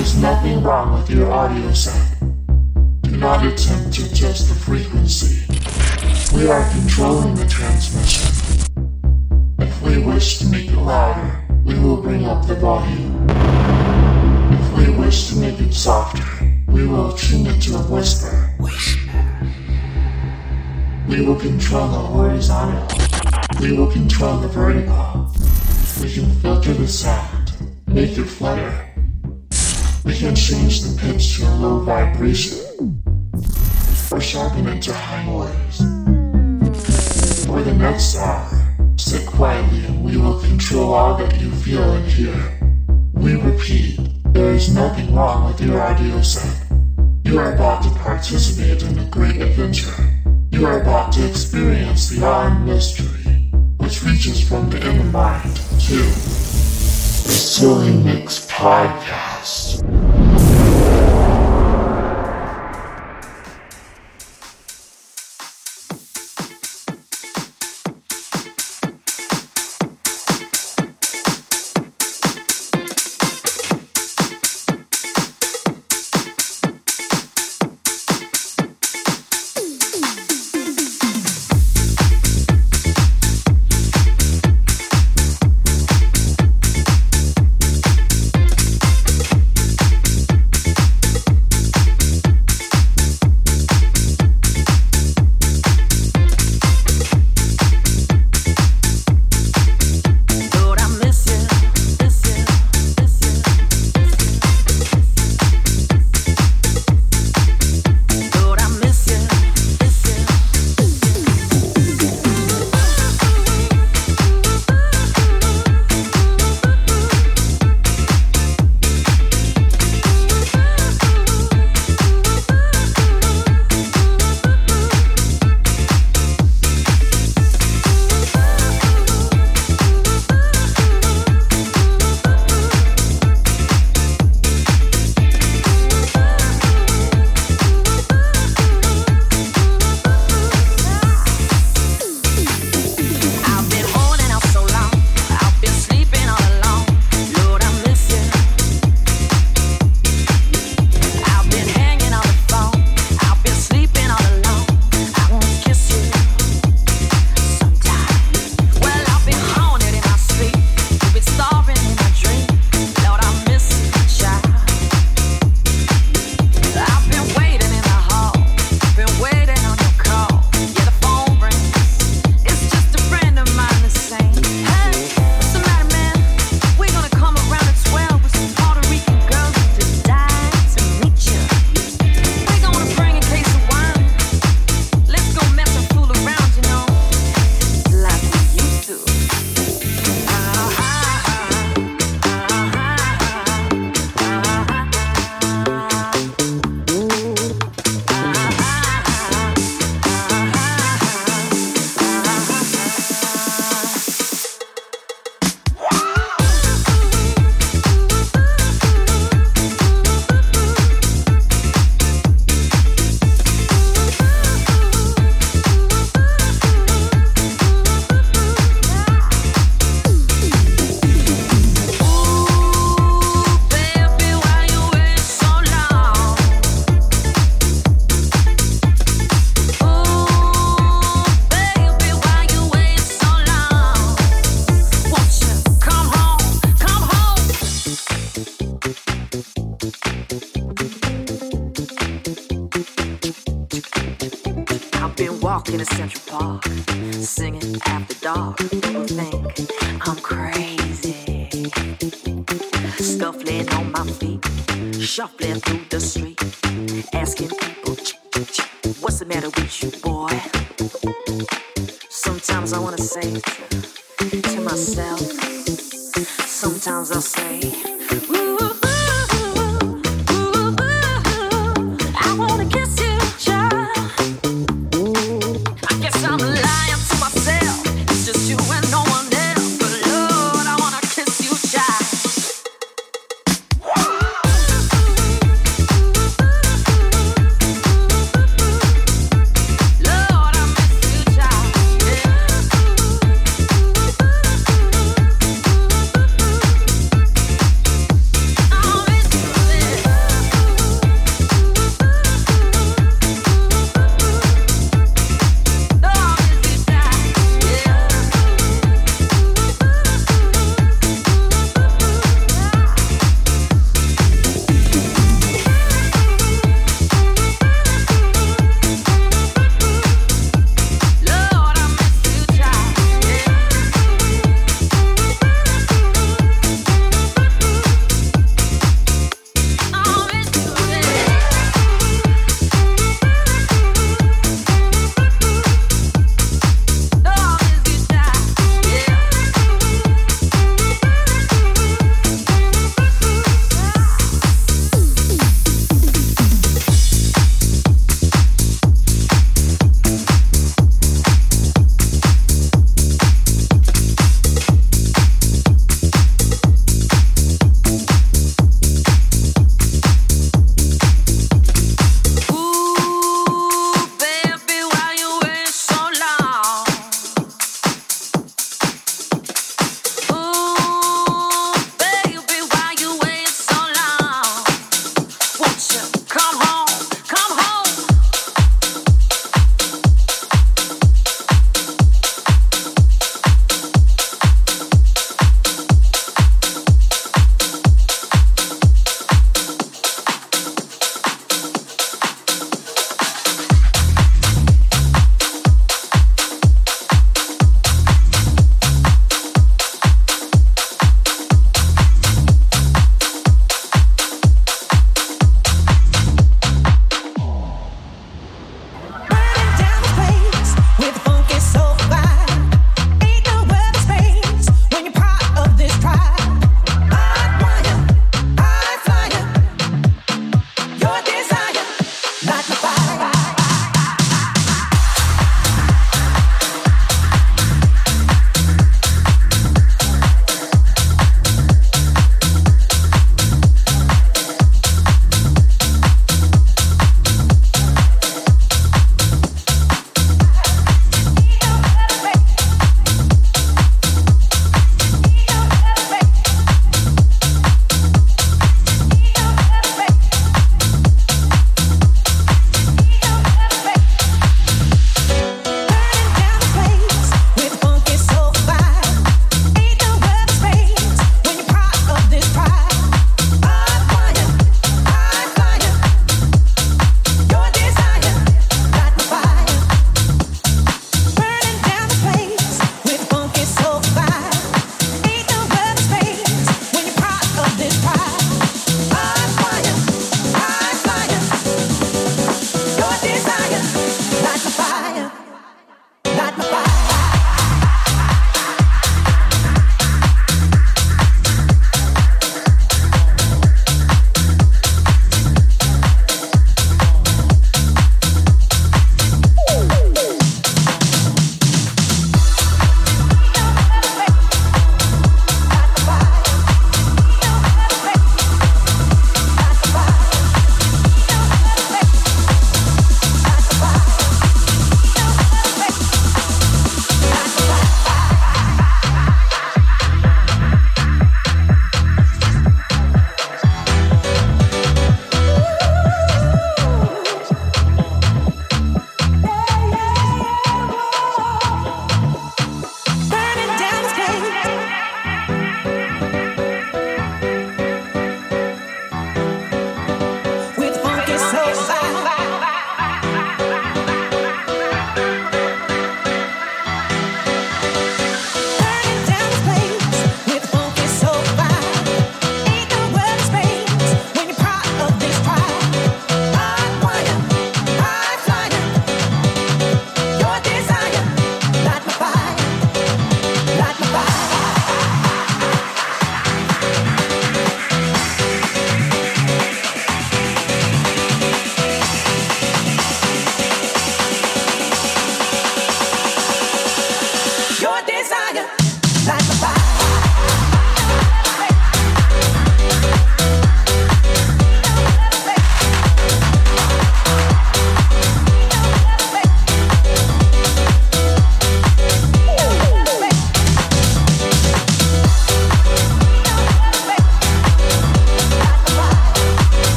There's nothing wrong with your audio set. Do not attempt to adjust the frequency. We are controlling the transmission. If we wish to make it louder, we will bring up the volume. If we wish to make it softer, we will tune it to a whisper. We will control the horizontal. We will control the vertical. We can filter the sound, make it flutter. We can change the pitch to a low vibration, or sharpen it to high noise. For the next hour, sit quietly and we will control all that you feel and hear. We repeat, there is nothing wrong with your audio set. You are about to participate in a great adventure. You are about to experience the and mystery, which reaches from the inner mind to the Silly Mix Podcast.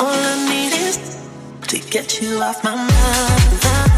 All I need is to get you off my mind.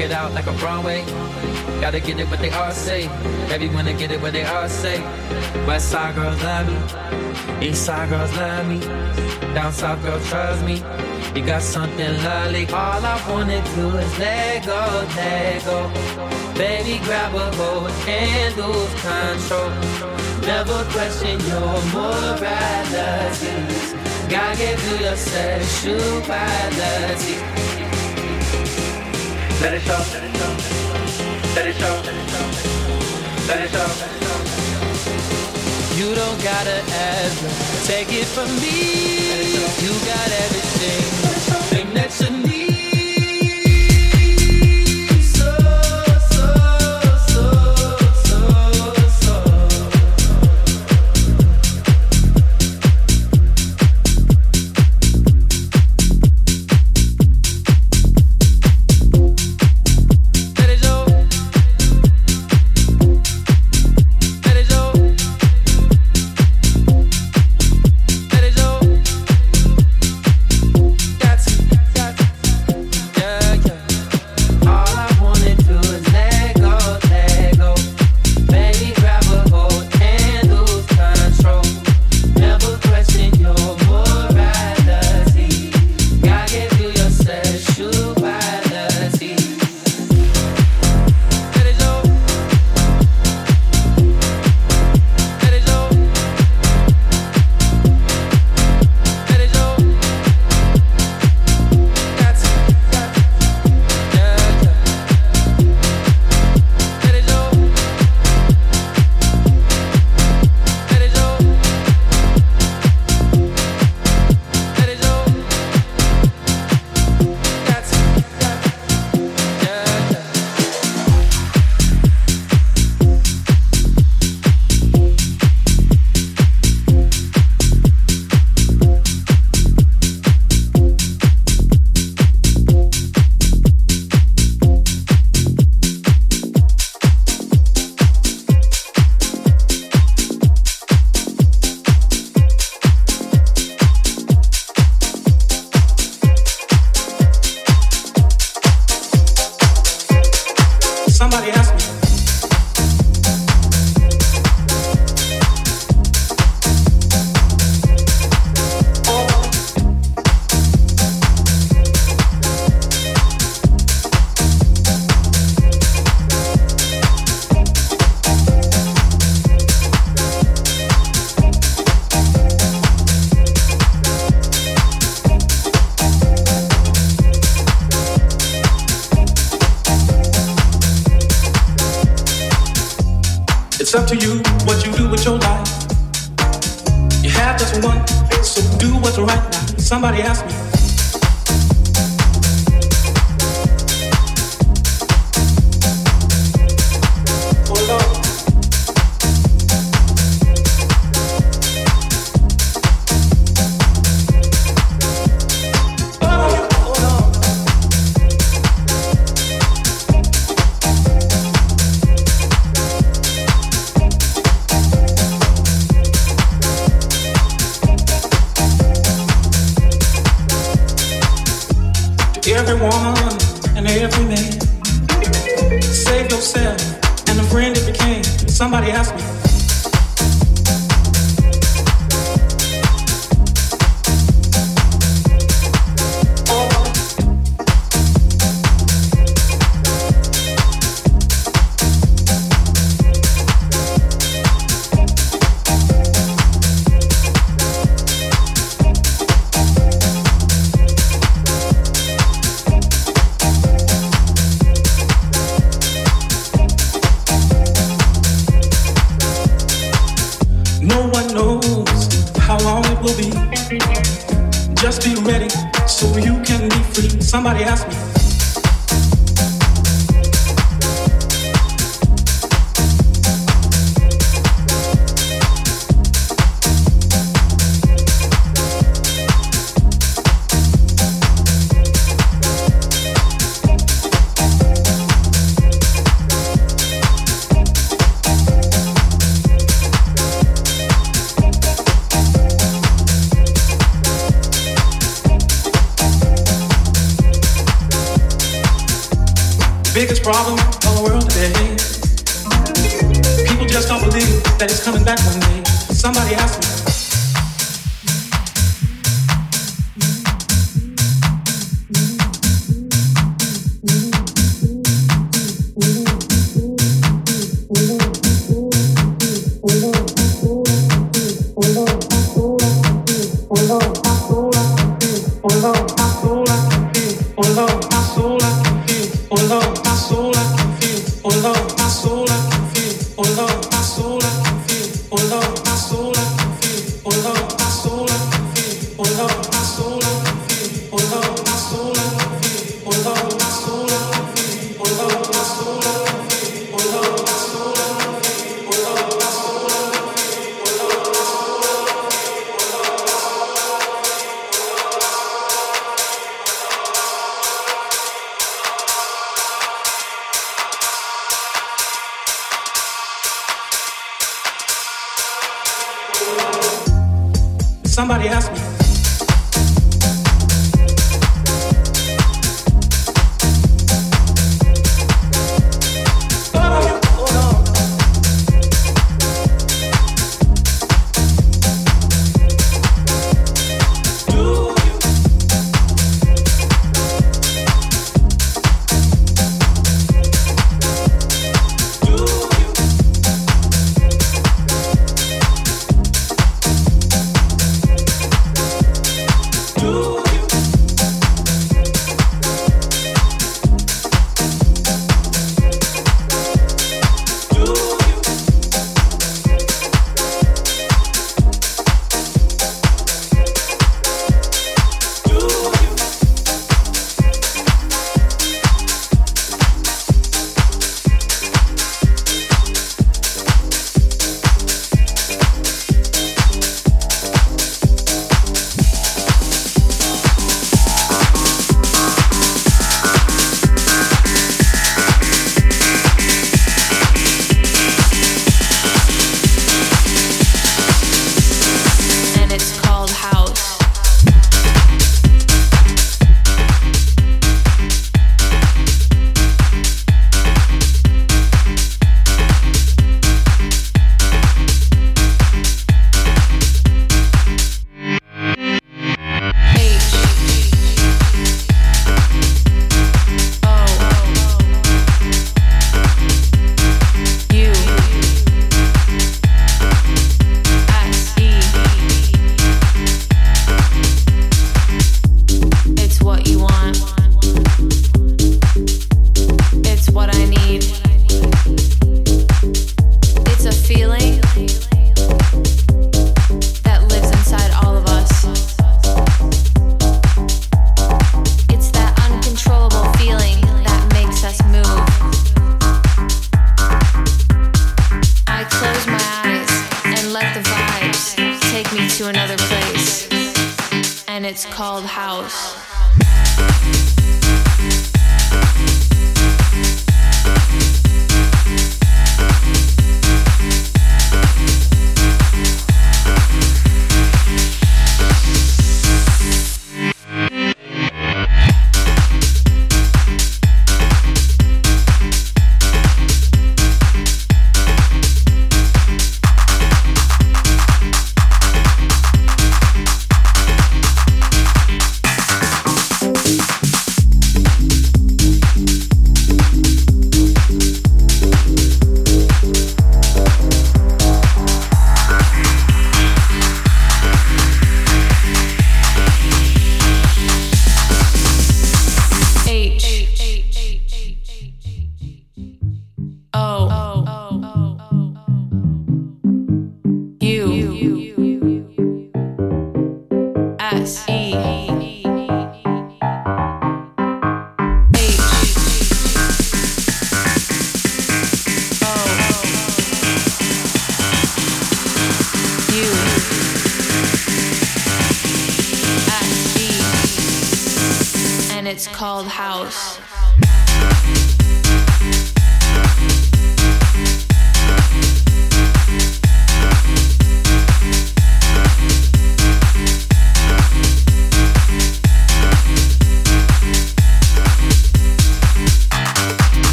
Walk it out like a Broadway. Gotta get it what they all say. Baby wanna get it what they all say. West side girls love me. East side girls love me. Down south girls trust me. You got something lovely. All I wanna do is let go, let go. Baby, grab a hold and lose control. Never question your morality. God gave you your sexuality. Let it show. Let it show. Let it show. You don't gotta ask. Take it from me. You got everything. Thing that you need. To every woman and every man. Save yourself and the friend it became. Somebody asked me.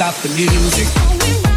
stop the music.